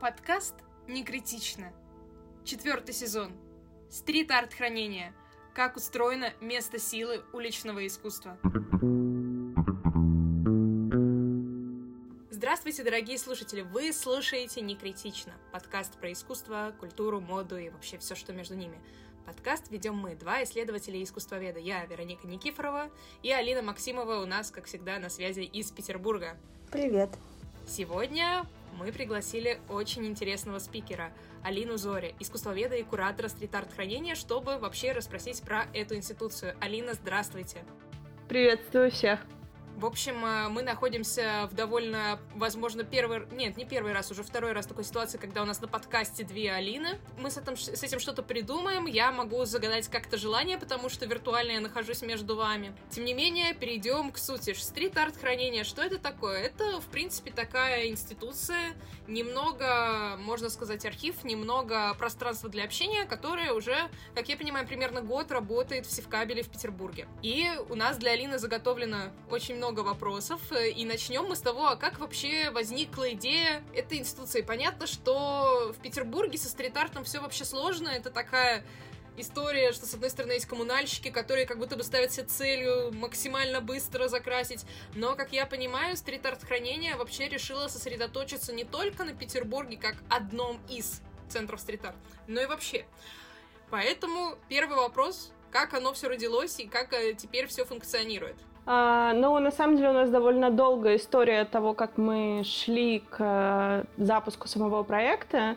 Подкаст «Не критично». Четвертый сезон. Стрит-арт хранения. Как устроено место силы уличного искусства. Здравствуйте, дорогие слушатели! Вы слушаете «Не критично» — подкаст про искусство, культуру, моду и вообще все, что между ними. Подкаст ведем мы, два исследователя и искусствоведа. Я, Вероника Никифорова, и Алина Максимова у нас, как всегда, на связи из Петербурга. Привет! Сегодня мы пригласили очень интересного спикера, Алину Зори, искусствоведа и куратора стрит-арт хранения, чтобы вообще расспросить про эту институцию. Алина, здравствуйте! Приветствую всех! В общем, э, мы находимся в довольно, возможно, первый... Нет, не первый раз, уже второй раз такой ситуации, когда у нас на подкасте две Алины. Мы с этим, с этим что-то придумаем. Я могу загадать как-то желание, потому что виртуально я нахожусь между вами. Тем не менее, перейдем к сути. Стрит-арт хранения, что это такое? Это, в принципе, такая институция, немного, можно сказать, архив, немного пространства для общения, которое уже, как я понимаю, примерно год работает в Севкабеле в Петербурге. И у нас для Алины заготовлено очень много много вопросов, э, и начнем мы с того, а как вообще возникла идея этой институции. Понятно, что в Петербурге со стрит-артом все вообще сложно, это такая история, что, с одной стороны, есть коммунальщики, которые как будто бы ставят себе целью максимально быстро закрасить, но, как я понимаю, стрит-арт хранения вообще решила сосредоточиться не только на Петербурге, как одном из центров стрит-арт, но и вообще. Поэтому первый вопрос, как оно все родилось и как э, теперь все функционирует? А, ну, на самом деле у нас довольно долгая история того, как мы шли к э, запуску самого проекта.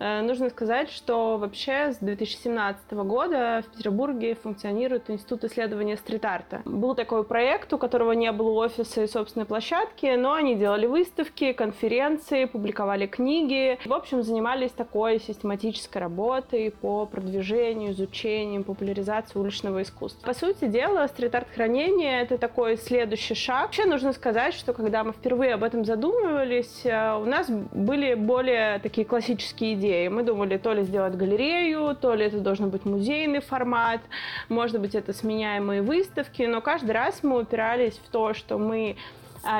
Э, нужно сказать, что вообще с 2017 года в Петербурге функционирует Институт исследования стрит-арта. Был такой проект, у которого не было офиса и собственной площадки, но они делали выставки, конференции, публиковали книги. В общем, занимались такой систематической работой по продвижению, изучению, популяризации уличного искусства. По сути дела, стрит-арт хранение — это такой следующий шаг. Вообще нужно сказать, что когда мы впервые об этом задумывались, э, у нас были более такие классические идеи. Мы думали то ли сделать галерею, то ли это должен быть музейный формат, может быть это сменяемые выставки, но каждый раз мы упирались в то, что мы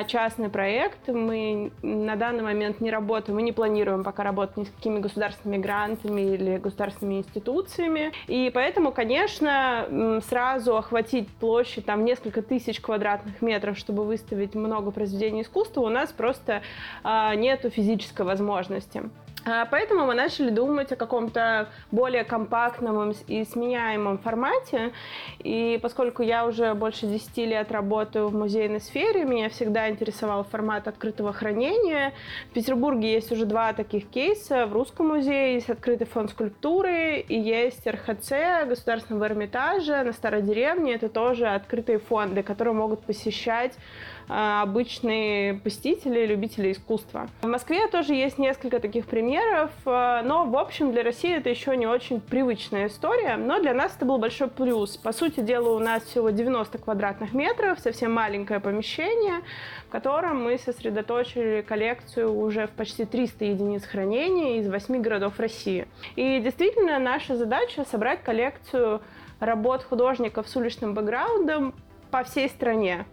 частный проект. Мы на данный момент не работаем, мы не планируем пока работать ни с какими государственными грантами или государственными институциями. И поэтому, конечно, сразу охватить площадь там несколько тысяч квадратных метров, чтобы выставить много произведений искусства, у нас просто а, нету физической возможности. А, поэтому мы начали думать о каком-то более компактном и сменяемом формате. И поскольку я уже больше 10 лет работаю в музейной сфере, меня всегда интересовал формат открытого хранения. В Петербурге есть уже два таких кейса. В Русском музее есть открытый фонд скульптуры и есть РХЦ Государственного Эрмитажа на Старой деревне. Это тоже открытые фонды, которые могут посещать обычные посетители, любители искусства. В Москве тоже есть несколько таких примеров, а, но, в общем, для России это еще не очень привычная история, но для нас это был большой плюс. По сути дела, у нас всего 90 квадратных метров, совсем маленькое помещение, в котором мы сосредоточили коллекцию уже в почти 300 единиц хранения из 8 городов России. И действительно, наша задача собрать коллекцию работ художников с уличным бэкграундом по всей стране.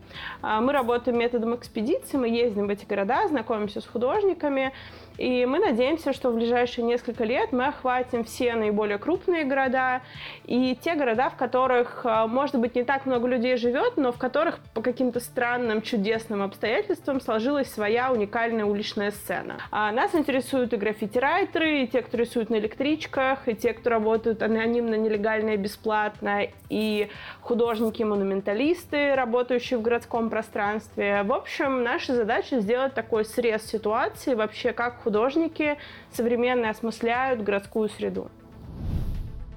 А, мы работаем методом экспедиции, мы ездим в эти города, знакомимся с художниками, и мы надеемся, что в ближайшие несколько лет мы охватим все наиболее крупные города и те города, в которых, а, может быть, не так много людей живет, но в которых по каким-то странным, чудесным обстоятельствам сложилась своя уникальная уличная сцена. А нас интересуют и граффити-райтеры, и те, кто рисует на электричках, и те, кто работают анонимно, нелегально и бесплатно, и художники-монументалисты, работающие в городском пространстве. В общем, наша задача сделать такой срез ситуации, вообще как художники современно осмысляют городскую среду.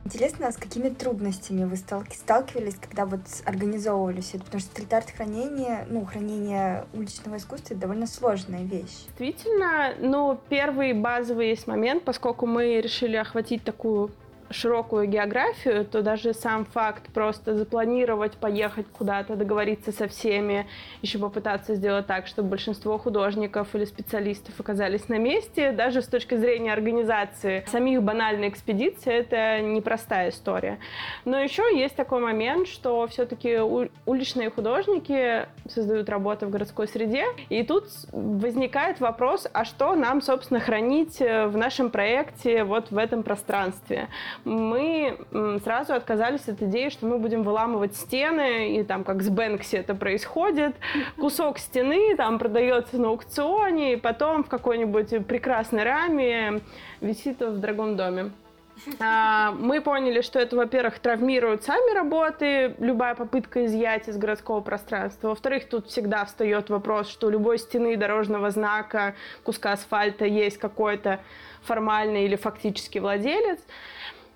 Интересно, с какими трудностями вы сталкивались, когда вот организовывали все это? Потому что стрит-арт хранение, ну, хранение уличного искусства — это довольно сложная вещь. Действительно, ну, первый базовый есть момент, поскольку мы решили охватить такую широкую географию, то даже сам факт просто запланировать, поехать куда-то, договориться со всеми, еще попытаться сделать так, чтобы большинство художников или специалистов оказались на месте, даже с точки зрения организации самих банальной экспедиции, это непростая история. Но еще есть такой момент, что все-таки уличные художники создают работы в городской среде, и тут возникает вопрос, а что нам, собственно, хранить в нашем проекте вот в этом пространстве? Мы сразу отказались от идеи, что мы будем выламывать стены, и там, как с Бэнкси это происходит, кусок стены там продается на аукционе, и потом в какой-нибудь прекрасной раме висит в дорогом доме. А, мы поняли, что это, во-первых, травмирует сами работы, любая попытка изъять из городского пространства. Во-вторых, тут всегда встает вопрос, что у любой стены дорожного знака, куска асфальта есть какой-то формальный или фактический владелец.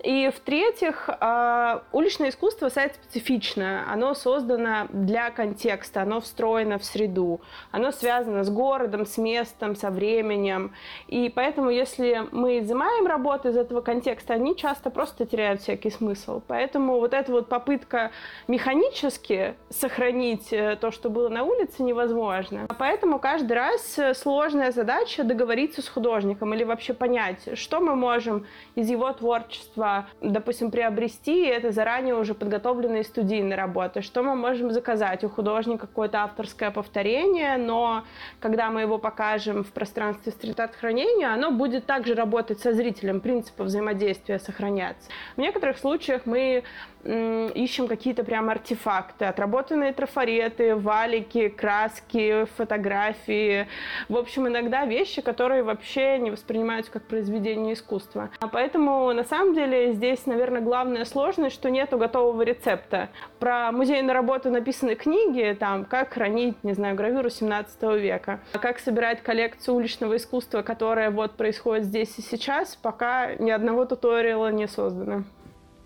И в-третьих, а, уличное искусство сайт специфичное. Оно создано для контекста, оно встроено в среду, оно связано с городом, с местом, со временем. И поэтому, если мы изымаем работы из этого контекста, они часто просто теряют всякий смысл. Поэтому вот эта вот попытка механически сохранить э, то, что было на улице, невозможно. Поэтому каждый раз сложная задача договориться с художником или вообще понять, что мы можем из его творчества допустим, приобрести, это заранее уже подготовленные студийные работы. Что мы можем заказать? У художника какое-то авторское повторение, но когда мы его покажем в пространстве стрит-арт хранения, оно будет также работать со зрителем, принципы взаимодействия сохраняться. В некоторых случаях мы ищем какие-то прям артефакты, отработанные трафареты, валики, краски, фотографии. В общем, иногда вещи, которые вообще не воспринимаются как произведение искусства. А поэтому, на самом деле, здесь, наверное, главная сложность, что нету готового рецепта. Про музейные работы написаны книги, там, как хранить, не знаю, гравюру 17 века, как собирать коллекцию уличного искусства, которая вот происходит здесь и сейчас, пока ни одного туториала не создано.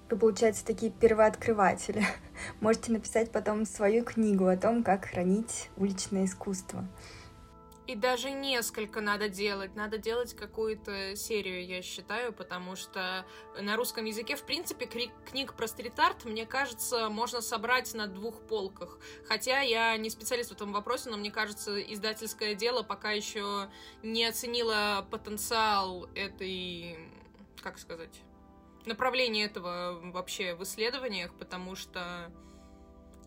Вы, получается, такие первооткрыватели. Можете написать потом свою книгу о том, как хранить уличное искусство. И даже несколько надо делать. Надо делать какую-то серию, я считаю, потому что на русском языке, в принципе, книг про стрит-арт, мне кажется, можно собрать на двух полках. Хотя я не специалист в этом вопросе, но мне кажется, издательское дело пока еще не оценило потенциал этой, как сказать, направление этого вообще в исследованиях, потому что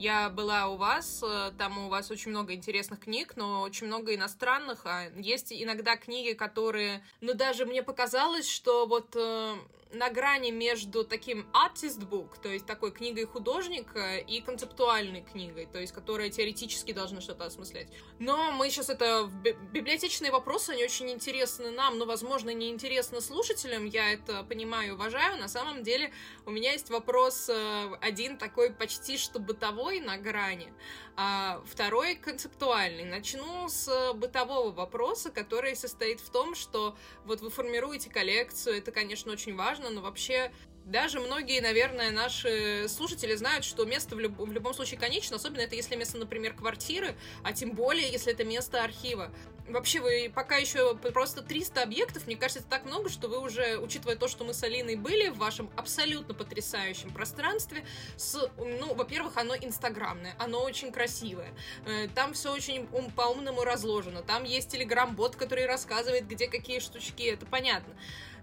я была у вас, э, там у вас очень много интересных книг, но очень много иностранных, а есть иногда книги, которые, ну даже мне показалось, что вот э, на грани между таким artist book, то есть такой книгой художника, и концептуальной книгой, то есть которая теоретически должна что-то осмыслять. Но мы сейчас это... Библиотечные вопросы, они очень интересны нам, но, возможно, не интересны слушателям, я это понимаю и уважаю. На самом деле у меня есть вопрос э, один такой почти что бытовой на грани, а второй концептуальный. Начну с бытового вопроса, который состоит в том, что вот вы формируете коллекцию, это, конечно, очень важно, важно, но вообще даже многие, наверное, наши слушатели знают, что место в, люб- в любом случае конечно, особенно это если место, например, квартиры, а тем более, если это место архива. Вообще, вы пока еще просто 300 объектов, мне кажется, это так много, что вы уже, учитывая то, что мы с Алиной были в вашем абсолютно потрясающем пространстве, с, ну, во-первых, оно инстаграмное, оно очень красивое, э, там все очень ум, по-умному разложено, там есть телеграм-бот, который рассказывает, где какие штучки, это понятно.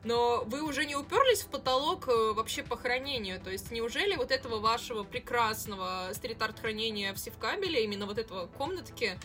Но вы уже не уперлись в потолок э, вообще по хранению, то есть неужели вот этого вашего прекрасного стрит-арт хранения в Севкабеле, именно вот этого комнатки,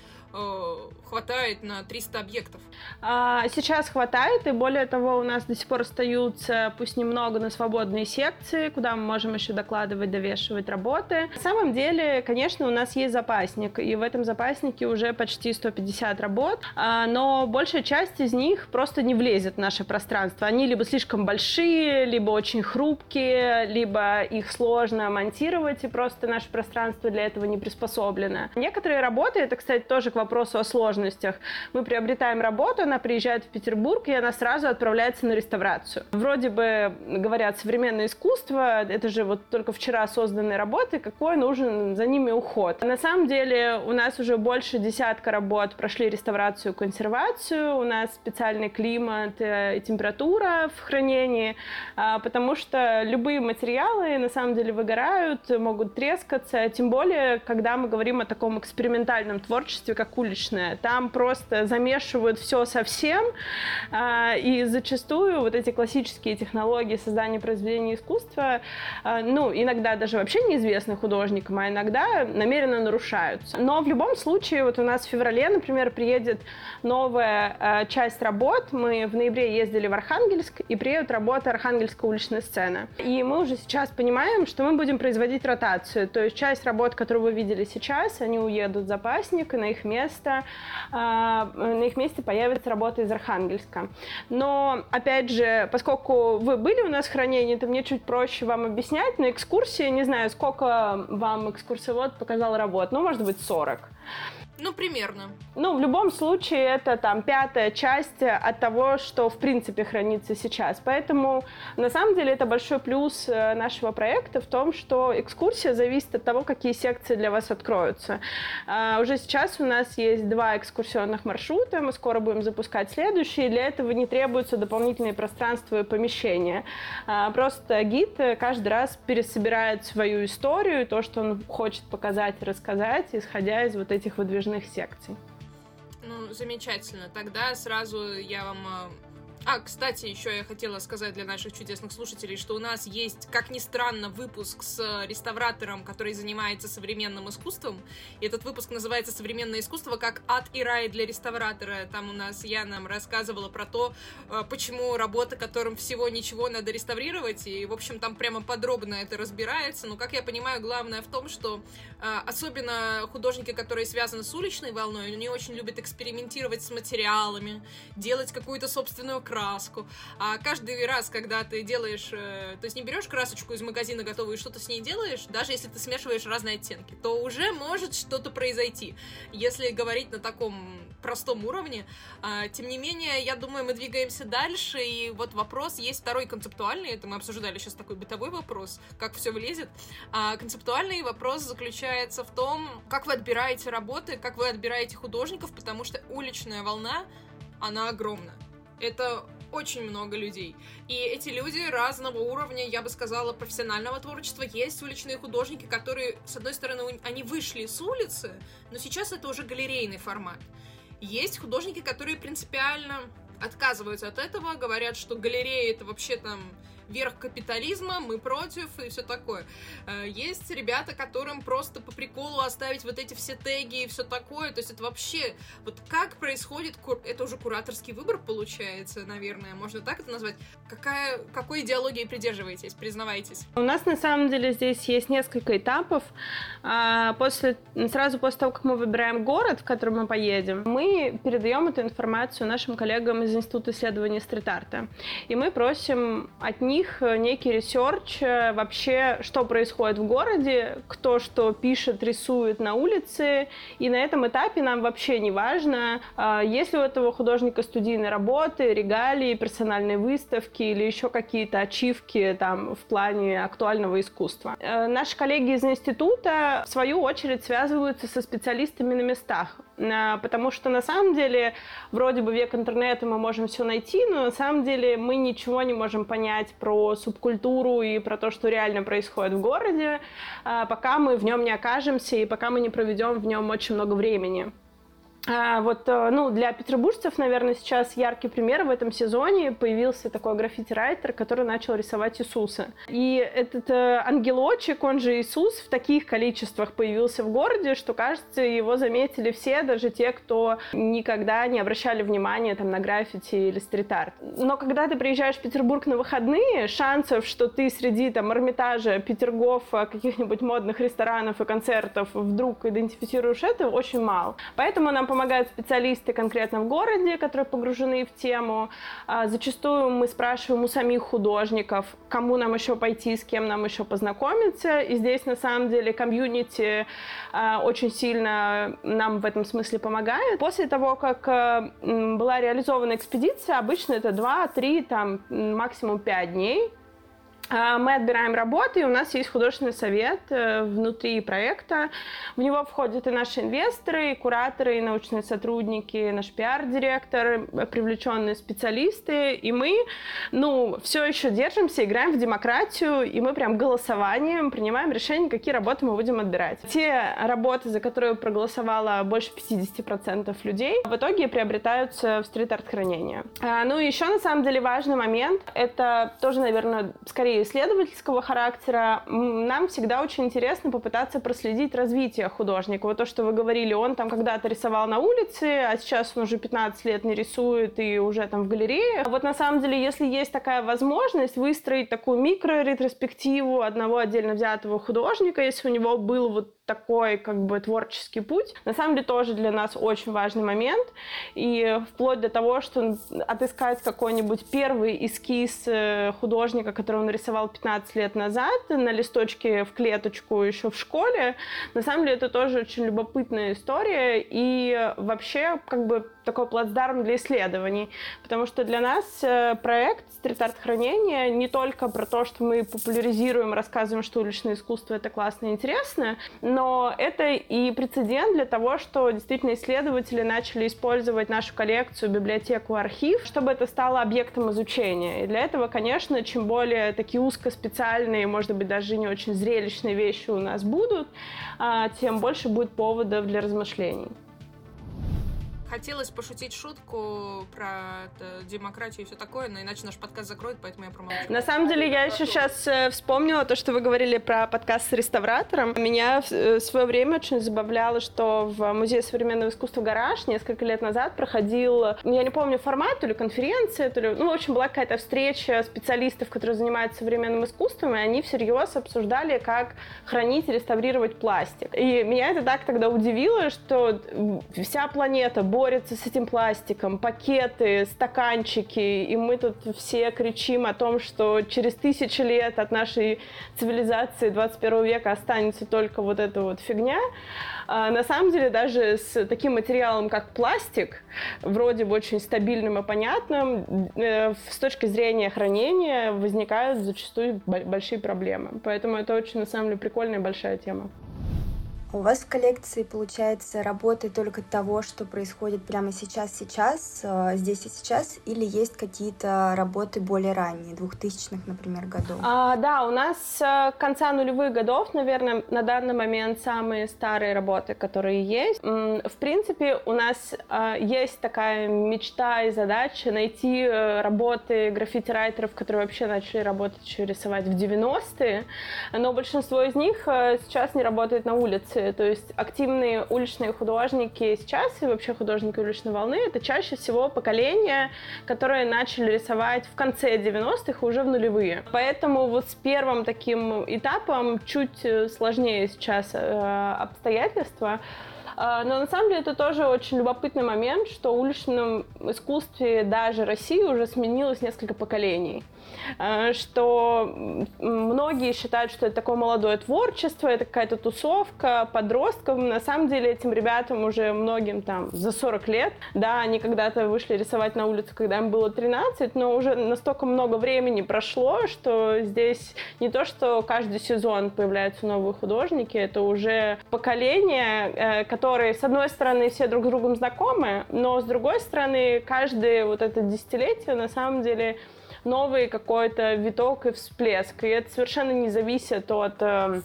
хватает на 300 объектов? А, сейчас хватает, и более того, у нас до сих пор остаются, пусть немного, но свободные секции, куда мы можем еще докладывать, довешивать работы. На самом деле, конечно, у нас есть запасник, и в этом запаснике уже почти 150 работ, а, но большая часть из них просто не влезет в наше пространство. Они либо слишком большие, либо очень хрупкие, либо их сложно монтировать, и просто наше пространство для этого не приспособлено. Некоторые работы, это, кстати, тоже к вопросу о сложностях. Мы приобретаем работу, она приезжает в Петербург, и она сразу отправляется на реставрацию. Вроде бы, говорят, современное искусство, это же вот только вчера созданные работы, какой нужен за ними уход. На самом деле у нас уже больше десятка работ прошли реставрацию, консервацию, у нас специальный климат э, и температура в хранении, а, потому что любые материалы на самом деле выгорают, могут трескаться, тем более, когда мы говорим о таком экспериментальном творчестве, как уличное. Там просто замешивают все совсем, а, и зачастую вот эти классические технологии создания произведений искусства, а, ну, иногда даже вообще неизвестны художникам, а иногда намеренно нарушаются. Но в любом случае, вот у нас в феврале, например, приедет новая а, часть работ. Мы в ноябре ездили в Архангельск, и приедет работа Архангельская уличная сцена. И мы уже сейчас понимаем, что мы будем производить ротацию. То есть часть работ, которую вы видели сейчас, они уедут в запасник, и на их место, на их месте появится работа из Архангельска. Но, опять же, поскольку вы были у нас в хранении, то мне чуть проще вам объяснять. На экскурсии, не знаю, сколько вам экскурсовод показал работ, ну, может быть, 40. Ну, примерно. Ну, в любом случае, это там пятая часть от того, что в принципе хранится сейчас. Поэтому, на самом деле, это большой плюс э, нашего проекта в том, что экскурсия зависит от того, какие секции для вас откроются. А, уже сейчас у нас есть два экскурсионных маршрута, мы скоро будем запускать следующие. Для этого не требуются дополнительные пространства и помещения. А, просто гид каждый раз пересобирает свою историю, то, что он хочет показать и рассказать, исходя из вот этих выдвижных выдвижных секций. Ну, замечательно. Тогда сразу я вам э, а, кстати, еще я хотела сказать для наших чудесных слушателей, что у нас есть, как ни странно, выпуск с реставратором, который занимается современным искусством. И этот выпуск называется «Современное искусство как ад и рай для реставратора». Там у нас я нам рассказывала про то, э, почему работа, которым всего ничего надо реставрировать. И, в общем, там прямо подробно это разбирается. Но, как я понимаю, главное в том, что э, особенно художники, которые связаны с уличной волной, они очень любят экспериментировать с материалами, делать какую-то собственную краску. А каждый раз, когда ты делаешь, э, то есть не берешь красочку из магазина готовую и что-то с ней делаешь, даже если ты смешиваешь разные оттенки, то уже может что-то произойти. Если говорить на таком простом уровне. А, тем не менее, я думаю, мы двигаемся дальше, и вот вопрос есть второй концептуальный, это мы обсуждали сейчас такой бытовой вопрос, как все влезет. А концептуальный вопрос заключается в том, как вы отбираете работы, как вы отбираете художников, потому что уличная волна, она огромна это очень много людей. И эти люди разного уровня, я бы сказала, профессионального творчества. Есть уличные художники, которые, с одной стороны, они вышли с улицы, но сейчас это уже галерейный формат. Есть художники, которые принципиально отказываются от этого, говорят, что галерея это вообще там верх капитализма, мы против и все такое. Э, есть ребята, которым просто по приколу оставить вот эти все теги и все такое. То есть это вообще, вот как происходит, это уже кураторский выбор получается, наверное, можно так это назвать. Какая, какой идеологии придерживаетесь, признавайтесь? У нас на самом деле здесь есть несколько этапов. А, после, сразу после того, как мы выбираем город, в который мы поедем, мы передаем эту информацию нашим коллегам из Института исследования стрит-арта. И мы просим от них них э, некий research э, вообще, что происходит в городе, кто что пишет, рисует на улице, и на этом этапе нам вообще не важно, а, есть ли у этого художника студийные работы, регалии, персональные выставки или еще какие-то ачивки там в плане актуального искусства. Э, наши коллеги из института, в свою очередь, связываются со специалистами на местах, потому что на самом деле вроде бы век интернета мы можем все найти, но на самом деле мы ничего не можем понять про субкультуру и про то, что реально происходит в городе, а, пока мы в нем не окажемся и пока мы не проведем в нем очень много времени. А, вот, э, ну, для петербуржцев, наверное, сейчас яркий пример в этом сезоне появился такой граффити-райтер, который начал рисовать Иисуса. И этот э, ангелочек, он же Иисус, в таких количествах появился в городе, что, кажется, его заметили все, даже те, кто никогда не обращали внимания там, на граффити или стрит-арт. Но когда ты приезжаешь в Петербург на выходные, шансов, что ты среди там Эрмитажа, Петергоф, каких-нибудь модных ресторанов и концертов вдруг идентифицируешь это, очень мало. Поэтому нам помогают специалисты конкретно в городе, которые погружены в тему. А, зачастую мы спрашиваем у самих художников, кому нам еще пойти, с кем нам еще познакомиться. И здесь на самом деле комьюнити а, очень сильно нам в этом смысле помогает. После того, как а, была реализована экспедиция, обычно это 2-3, там максимум 5 дней, мы отбираем работы, и у нас есть художественный совет э, внутри проекта. В него входят и наши инвесторы, и кураторы, и научные сотрудники, наш пиар-директор, привлеченные специалисты. И мы, ну, все еще держимся, играем в демократию, и мы прям голосованием принимаем решение, какие работы мы будем отбирать. Те работы, за которые проголосовало больше 50% людей, в итоге приобретаются в стрит-арт хранение. А, ну и еще, на самом деле, важный момент, это тоже, наверное, скорее исследовательского характера, нам всегда очень интересно попытаться проследить развитие художника. Вот то, что вы говорили, он там когда-то рисовал на улице, а сейчас он уже 15 лет не рисует и уже там в галерее. Вот на самом деле, если есть такая возможность выстроить такую микро-ретроспективу одного отдельно взятого художника, если у него был вот такой как бы творческий путь, на самом деле тоже для нас очень важный момент. И вплоть до того, что отыскать какой-нибудь первый эскиз э, художника, который он рисовал 15 лет назад на листочке в клеточку еще в школе, на самом деле это тоже очень любопытная история. И вообще как бы такой плацдарм для исследований, потому что для нас э, проект стрит-арт хранения не только про то, что мы популяризируем, рассказываем, что уличное искусство это классно и интересно, но это и прецедент для того, что действительно исследователи начали использовать нашу коллекцию, библиотеку, архив, чтобы это стало объектом изучения. И для этого, конечно, чем более такие узкоспециальные, может быть, даже не очень зрелищные вещи у нас будут, а, тем больше будет поводов для размышлений хотелось пошутить шутку про это, демократию и все такое, но иначе наш подкаст закроет, поэтому я промолчу. На самом деле, я еще сейчас э, вспомнила то, что вы говорили про подкаст с реставратором. Меня в э, свое время очень забавляло, что в Музее современного искусства «Гараж» несколько лет назад проходил, я не помню формат, то ли конференция, то ли... Ну, в общем, была какая-то встреча специалистов, которые занимаются современным искусством, и они всерьез обсуждали, как хранить и реставрировать пластик. И меня это так тогда удивило, что вся планета борется с этим пластиком, пакеты, стаканчики, и мы тут все кричим о том, что через тысячи лет от нашей цивилизации 21 века останется только вот эта вот фигня. А на самом деле даже с таким материалом, как пластик, вроде бы очень стабильным и понятным, э, с точки зрения хранения возникают зачастую большие проблемы. Поэтому это очень, на самом деле, прикольная и большая тема. У вас в коллекции, получается, работы только того, что происходит прямо сейчас, сейчас, э, здесь и сейчас, или есть какие-то работы более ранние, двухтысячных, например, годов? А, да, у нас с конца нулевых годов, наверное, на данный момент самые старые работы, которые есть. В принципе, у нас а, есть такая мечта и задача найти э, работы граффити-райтеров, которые вообще начали работать еще рисовать в 90-е, но большинство из них э, сейчас не работают на улице то есть активные уличные художники сейчас и вообще художники уличной волны это чаще всего поколение, которые начали рисовать в конце 90-х уже в нулевые. Поэтому вот с первым таким этапом чуть э, сложнее сейчас э, обстоятельства. А, но на самом деле это тоже очень любопытный момент, что в уличном искусстве даже России уже сменилось несколько поколений. Э, что многие считают, что это такое молодое творчество, это какая-то тусовка подростков. На самом деле этим ребятам уже многим там за 40 лет, да, они когда-то вышли рисовать на улицу, когда им было 13, но уже настолько много времени прошло, что здесь не то, что каждый сезон появляются новые художники, это уже поколение, э, которые, с одной стороны, все друг с другом знакомы, но с другой стороны, каждое вот это десятилетие на самом деле новый какой-то виток и всплеск. И это совершенно не зависит от э,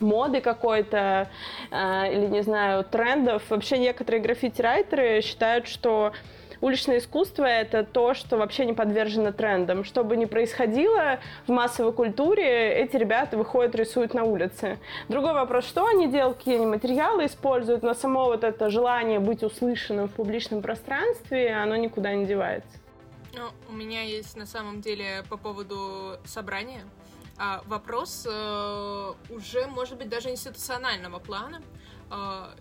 моды какой-то э, или, не знаю, трендов. Вообще некоторые граффити-райтеры считают, что уличное искусство — это то, что вообще не подвержено трендам. Что бы ни происходило в массовой культуре, эти ребята выходят, рисуют на улице. Другой вопрос, что они делают, какие они материалы используют, но само вот это желание быть услышанным в публичном пространстве, оно никуда не девается. Ну, у меня есть на самом деле по поводу собрания а, вопрос а, уже, может быть, даже институционального плана. А,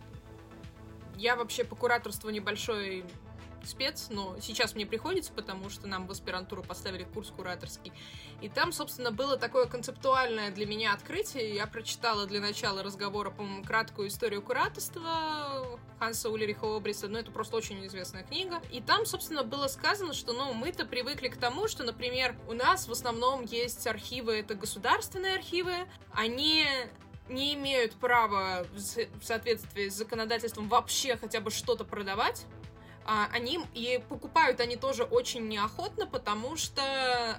я вообще по кураторству небольшой спец, но сейчас мне приходится, потому что нам в аспирантуру поставили курс кураторский. И там, собственно, было такое концептуальное для меня открытие. Я прочитала для начала разговора, по-моему, краткую историю кураторства Ханса Ульриха Обриса, но это просто очень известная книга. И там, собственно, было сказано, что, ну, мы-то привыкли к тому, что, например, у нас в основном есть архивы, это государственные архивы, они не имеют права в соответствии с законодательством вообще хотя бы что-то продавать, они и покупают они тоже очень неохотно, потому что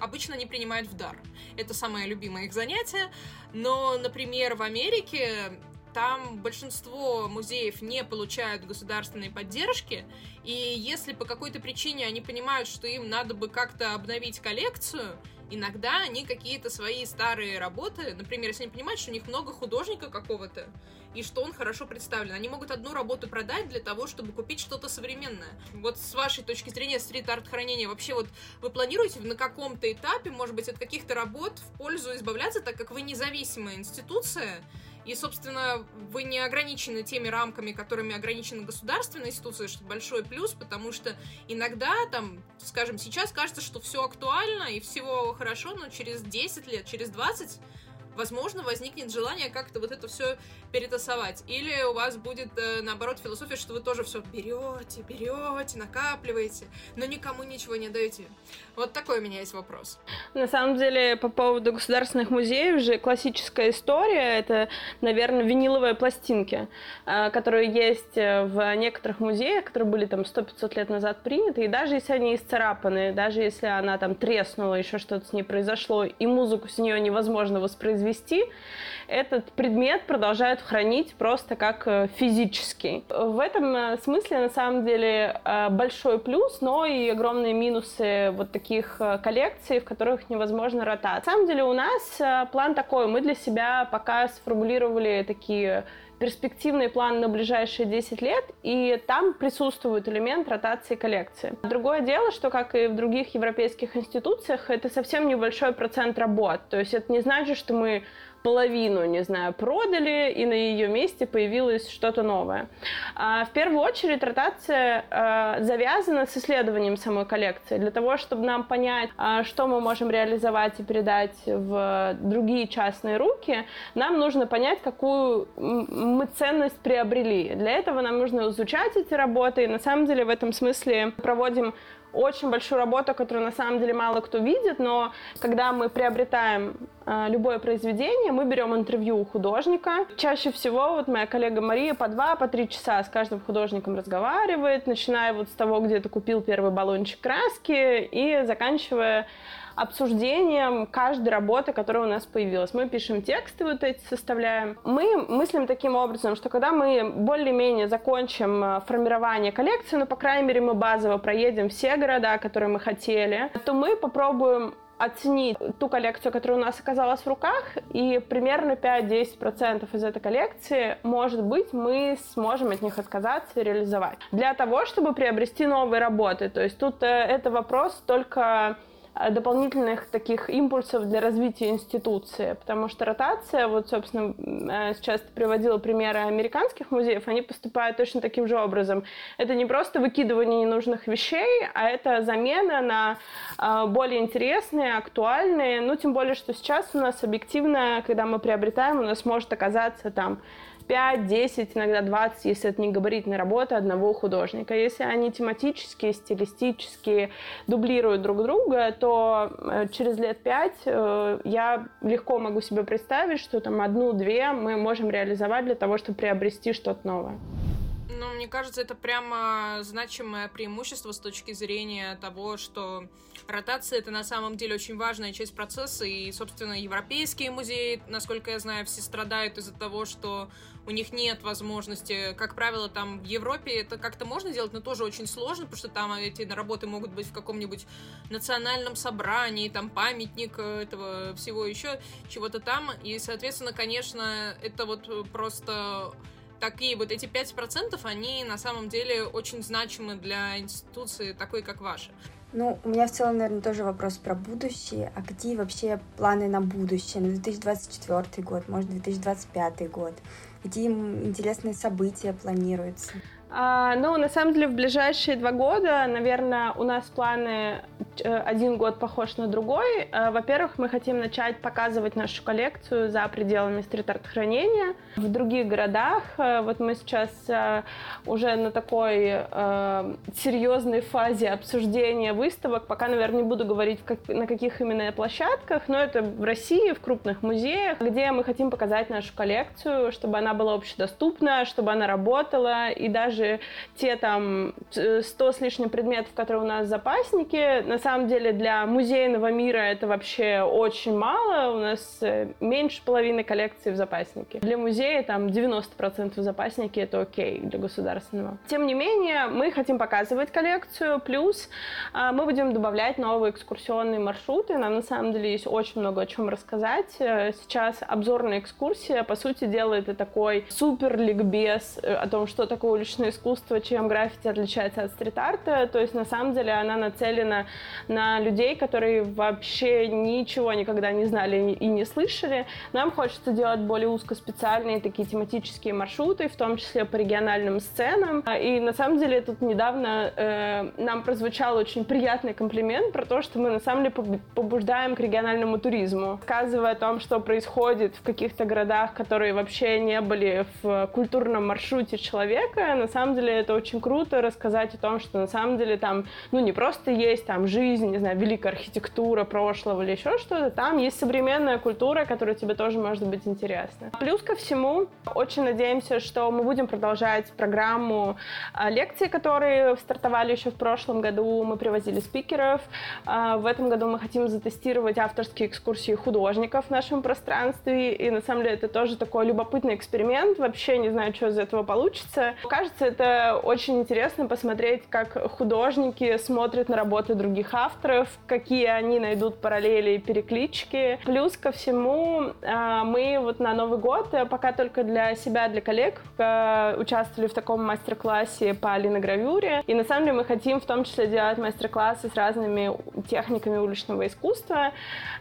обычно не принимают в дар. Это самое любимое их занятие. Но, например, в Америке там большинство музеев не получают государственной поддержки, и если по какой-то причине они понимают, что им надо бы как-то обновить коллекцию, иногда они какие-то свои старые работы, например, если они понимают, что у них много художника какого-то, и что он хорошо представлен. Они могут одну работу продать для того, чтобы купить что-то современное. Вот с вашей точки зрения стрит-арт хранения, вообще вот вы планируете на каком-то этапе, может быть, от каких-то работ в пользу избавляться, так как вы независимая институция, и, собственно, вы не ограничены теми рамками, которыми ограничены государственные институции, что большой плюс, потому что иногда, там, скажем, сейчас кажется, что все актуально и всего хорошо, но через 10 лет, через 20 возможно, возникнет желание как-то вот это все перетасовать. Или у вас будет, э, наоборот, философия, что вы тоже все берете, берете, накапливаете, но никому ничего не даете. Вот такой у меня есть вопрос. На самом деле, по поводу государственных музеев же классическая история — это, наверное, виниловые пластинки, э, которые есть э, в некоторых музеях, которые были там 100-500 лет назад приняты, и даже если они исцарапаны, даже если она там треснула, еще что-то с ней произошло, и музыку с нее невозможно воспроизвести, произвести, этот предмет продолжают хранить просто как э, физический. В этом э, смысле, на самом деле, э, большой плюс, но и огромные минусы вот таких коллекций, в которых невозможно ротация. На самом деле у нас план такой, мы для себя пока сформулировали такие перспективный план на ближайшие 10 лет, и там присутствует элемент ротации коллекции. Другое дело, что, как и в других европейских институциях, это совсем небольшой процент работ. То есть это не значит, что мы половину, не знаю, продали, и на ее месте появилось что-то новое. А в первую очередь ротация а, завязана с исследованием самой коллекции, для того, чтобы нам понять, а, что мы можем реализовать и передать в другие частные руки, нам нужно понять, какую мы ценность приобрели. Для этого нам нужно изучать эти работы, и на самом деле в этом смысле проводим очень большую работу, которую на самом деле мало кто видит, но когда мы приобретаем э, любое произведение, мы берем интервью у художника. Чаще всего вот моя коллега Мария по два, по три часа с каждым художником разговаривает, начиная вот с того, где ты купил первый баллончик краски и заканчивая обсуждением каждой работы, которая у нас появилась. Мы пишем тексты вот эти, составляем. Мы мыслим таким образом, что когда мы более-менее закончим э, формирование коллекции, ну, по крайней мере, мы базово проедем все города, которые мы хотели, то мы попробуем оценить ту коллекцию, которая у нас оказалась в руках, и примерно 5-10% из этой коллекции, может быть, мы сможем от них отказаться и реализовать. Для того, чтобы приобрести новые работы. То есть тут э, это вопрос только дополнительных таких импульсов для развития институции, потому что ротация, вот, собственно, э, сейчас приводила примеры американских музеев, они поступают точно таким же образом. Это не просто выкидывание ненужных вещей, а это замена на э, более интересные, актуальные, ну, тем более, что сейчас у нас объективно, когда мы приобретаем, у нас может оказаться там 5, 10, иногда 20, если это не габаритная работа одного художника. Если они тематические, стилистические, дублируют друг друга, то э, через лет 5 э, я легко могу себе представить, что там одну-две мы можем реализовать для того, чтобы приобрести что-то новое. Ну, мне кажется, это прямо значимое преимущество с точки зрения того, что ротация — это на самом деле очень важная часть процесса, и, собственно, европейские музеи, насколько я знаю, все страдают из-за того, что у них нет возможности, как правило, там в Европе это как-то можно делать, но тоже очень сложно, потому что там эти работы могут быть в каком-нибудь национальном собрании, там памятник этого всего еще, чего-то там, и, соответственно, конечно, это вот просто такие вот эти 5%, они на самом деле очень значимы для институции такой, как ваша. Ну, у меня в целом, наверное, тоже вопрос про будущее. А какие вообще планы на будущее, на 2024 год, может, 2025 год? Какие интересные события планируются? А, ну, на самом деле, в ближайшие два года, наверное, у нас планы один год похож на другой. Э, во-первых, мы хотим начать показывать нашу коллекцию за пределами стрит-арт хранения в других городах. Э, вот мы сейчас уже на такой э, серьезной фазе обсуждения выставок. Пока, наверное, не буду говорить, на каких именно площадках, но это в России, в крупных музеях, где мы хотим показать нашу коллекцию, чтобы она была общедоступна, чтобы она работала, и даже те там 100 с лишним предметов, которые у нас в запаснике, на самом деле для музейного мира это вообще очень мало. У нас э, меньше половины коллекции в запаснике. Для музея там 90% в запаснике это окей для государственного. Тем не менее, мы хотим показывать коллекцию, плюс а, мы будем добавлять новые экскурсионные маршруты. Нам на самом деле есть очень много о чем рассказать. Э, сейчас обзорная экскурсия, по сути дела, это такой супер ликбез э, о том, что такое уличное искусство, чем граффити отличается от стрит-арта. То есть, на самом деле, она нацелена на людей, которые вообще ничего никогда не знали и не слышали. Нам хочется делать более узкоспециальные такие тематические маршруты, в том числе по региональным сценам. И, на самом деле, тут недавно э, нам прозвучал очень приятный комплимент про то, что мы, на самом деле, побуждаем к региональному туризму, рассказывая о том, что происходит в каких-то городах, которые вообще не были в культурном маршруте человека. На самом деле это очень круто рассказать о том, что на самом деле там, ну, не просто есть там жизнь, не знаю, великая архитектура прошлого или еще что-то, там есть современная культура, которая тебе тоже может быть интересна. Плюс ко всему, очень надеемся, что мы будем продолжать программу а, лекций, которые стартовали еще в прошлом году. Мы привозили спикеров. А, в этом году мы хотим затестировать авторские экскурсии художников в нашем пространстве. И на самом деле это тоже такой любопытный эксперимент. Вообще не знаю, что из этого получится. Кажется, это очень интересно посмотреть, как художники смотрят на работы других авторов, какие они найдут параллели и переклички. Плюс ко всему, а, мы вот на Новый год, э, пока только для себя, для коллег, э, участвовали в таком мастер-классе по линогравюре. И на самом деле мы хотим в том числе делать мастер-классы с разными техниками уличного искусства.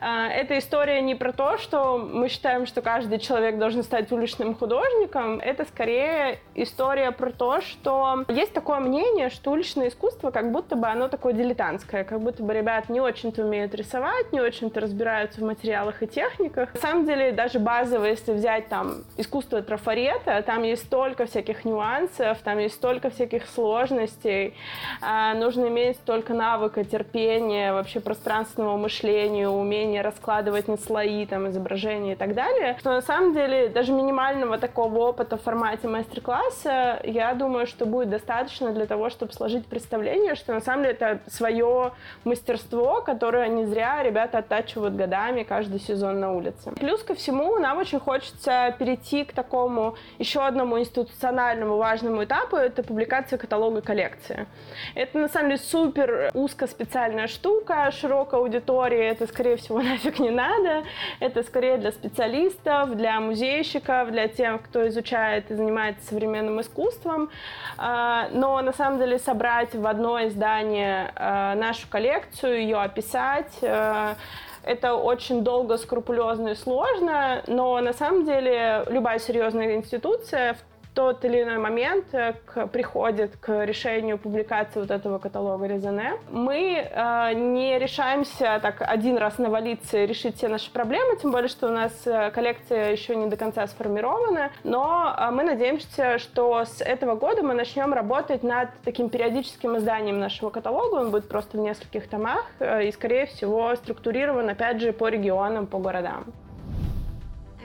А, эта история не про то, что мы считаем, что каждый человек должен стать уличным художником. Это скорее история про то, что есть такое мнение, что уличное искусство как будто бы оно такое дилетантское, как будто бы ребят не очень-то умеют рисовать, не очень-то разбираются в материалах и техниках. На самом деле, даже базово, если взять там искусство трафарета, там есть столько всяких нюансов, там есть столько всяких сложностей. А, нужно иметь столько навыка, терпения, вообще пространственного мышления, умения раскладывать на слои там изображения и так далее, что на самом деле даже минимального такого опыта в формате мастер-класса я думаю, что будет достаточно для того, чтобы сложить представление, что на самом деле это свое мастерство, которое не зря ребята оттачивают годами каждый сезон на улице. Плюс ко всему, нам очень хочется перейти к такому еще одному институциональному важному этапу, это публикация каталога коллекции. Это на самом деле супер узкоспециальная штука, широкая аудитория, это скорее всего нафиг не надо, это скорее для специалистов, для музейщиков, для тех, кто изучает и занимается современным искусством. А, но на самом деле собрать в одно издание а, нашу коллекцию, ее описать, а, это очень долго, скрупулезно и сложно, но на самом деле любая серьезная институция, тот или иной момент э, к, приходит к решению публикации вот этого каталога Резоне. Мы э, не решаемся так один раз навалиться и решить все наши проблемы, тем более, что у нас э, коллекция еще не до конца сформирована, но э, мы надеемся, что с этого года мы начнем работать над таким периодическим изданием нашего каталога, он будет просто в нескольких томах и, скорее всего, структурирован, опять же, по регионам, по городам.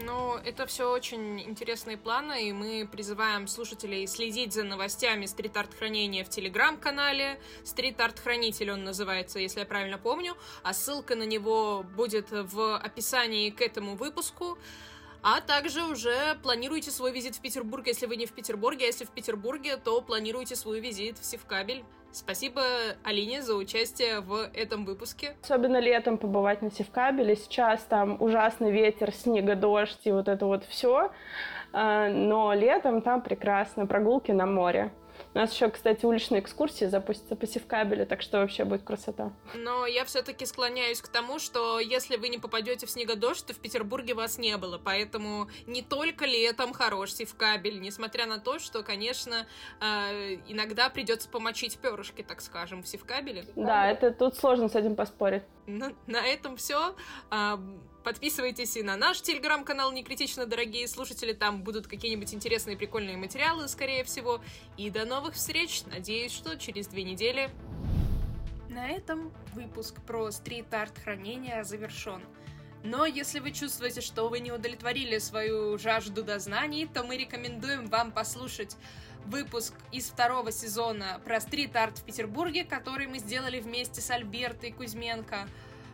Ну, это все очень интересные планы, и мы призываем слушателей следить за новостями стрит-арт хранения в телеграм-канале. Стрит-арт хранитель он называется, если я правильно помню, а ссылка на него будет в описании к этому выпуску. А также уже планируйте свой визит в Петербург, если вы не в Петербурге, а если в Петербурге, то планируйте свой визит в Севкабель. Спасибо Алине за участие в этом выпуске. Особенно летом побывать на Севкабеле. Сейчас там ужасный ветер, снега, дождь и вот это вот все. А, но летом там прекрасно. Прогулки на море. У нас еще, кстати, уличные экскурсии запустятся по севкабелю, так что вообще будет красота. Но я все-таки склоняюсь к тому, что если вы не попадете в снегодождь, то в Петербурге вас не было. Поэтому не только летом хорош севкабель, несмотря на то, что, конечно, э, иногда придется помочить перышки, так скажем, в севкабеле. Да, это тут сложно с этим поспорить. На, на этом все. Подписывайтесь и на наш телеграм-канал «Некритично, дорогие слушатели». Там будут какие-нибудь интересные прикольные материалы, скорее всего. И до новых встреч. Надеюсь, что через две недели. На этом выпуск про стрит-арт хранения завершен. Но если вы чувствуете, что вы не удовлетворили свою жажду до знаний, то мы рекомендуем вам послушать выпуск из второго сезона про стрит-арт в Петербурге, который мы сделали вместе с Альбертой Кузьменко.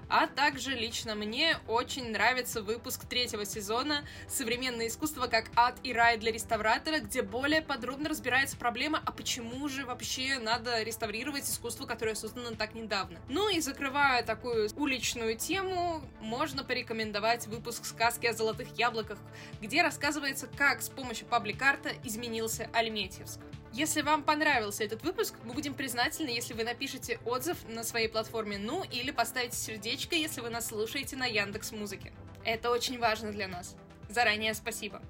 А также лично мне очень нравится выпуск третьего сезона «Современное искусство как ад и рай для реставратора», где более подробно разбирается проблема, а почему же вообще надо реставрировать искусство, которое создано так недавно. Ну и закрывая такую уличную тему, можно порекомендовать выпуск сказки о золотых яблоках, где рассказывается, как с помощью паблик-арта изменился Альметьевск. Если вам понравился этот выпуск, мы будем признательны, если вы напишите отзыв на своей платформе «Ну» или поставите сердечко, если вы нас слушаете на Яндекс Музыке. Это очень важно для нас. Заранее спасибо.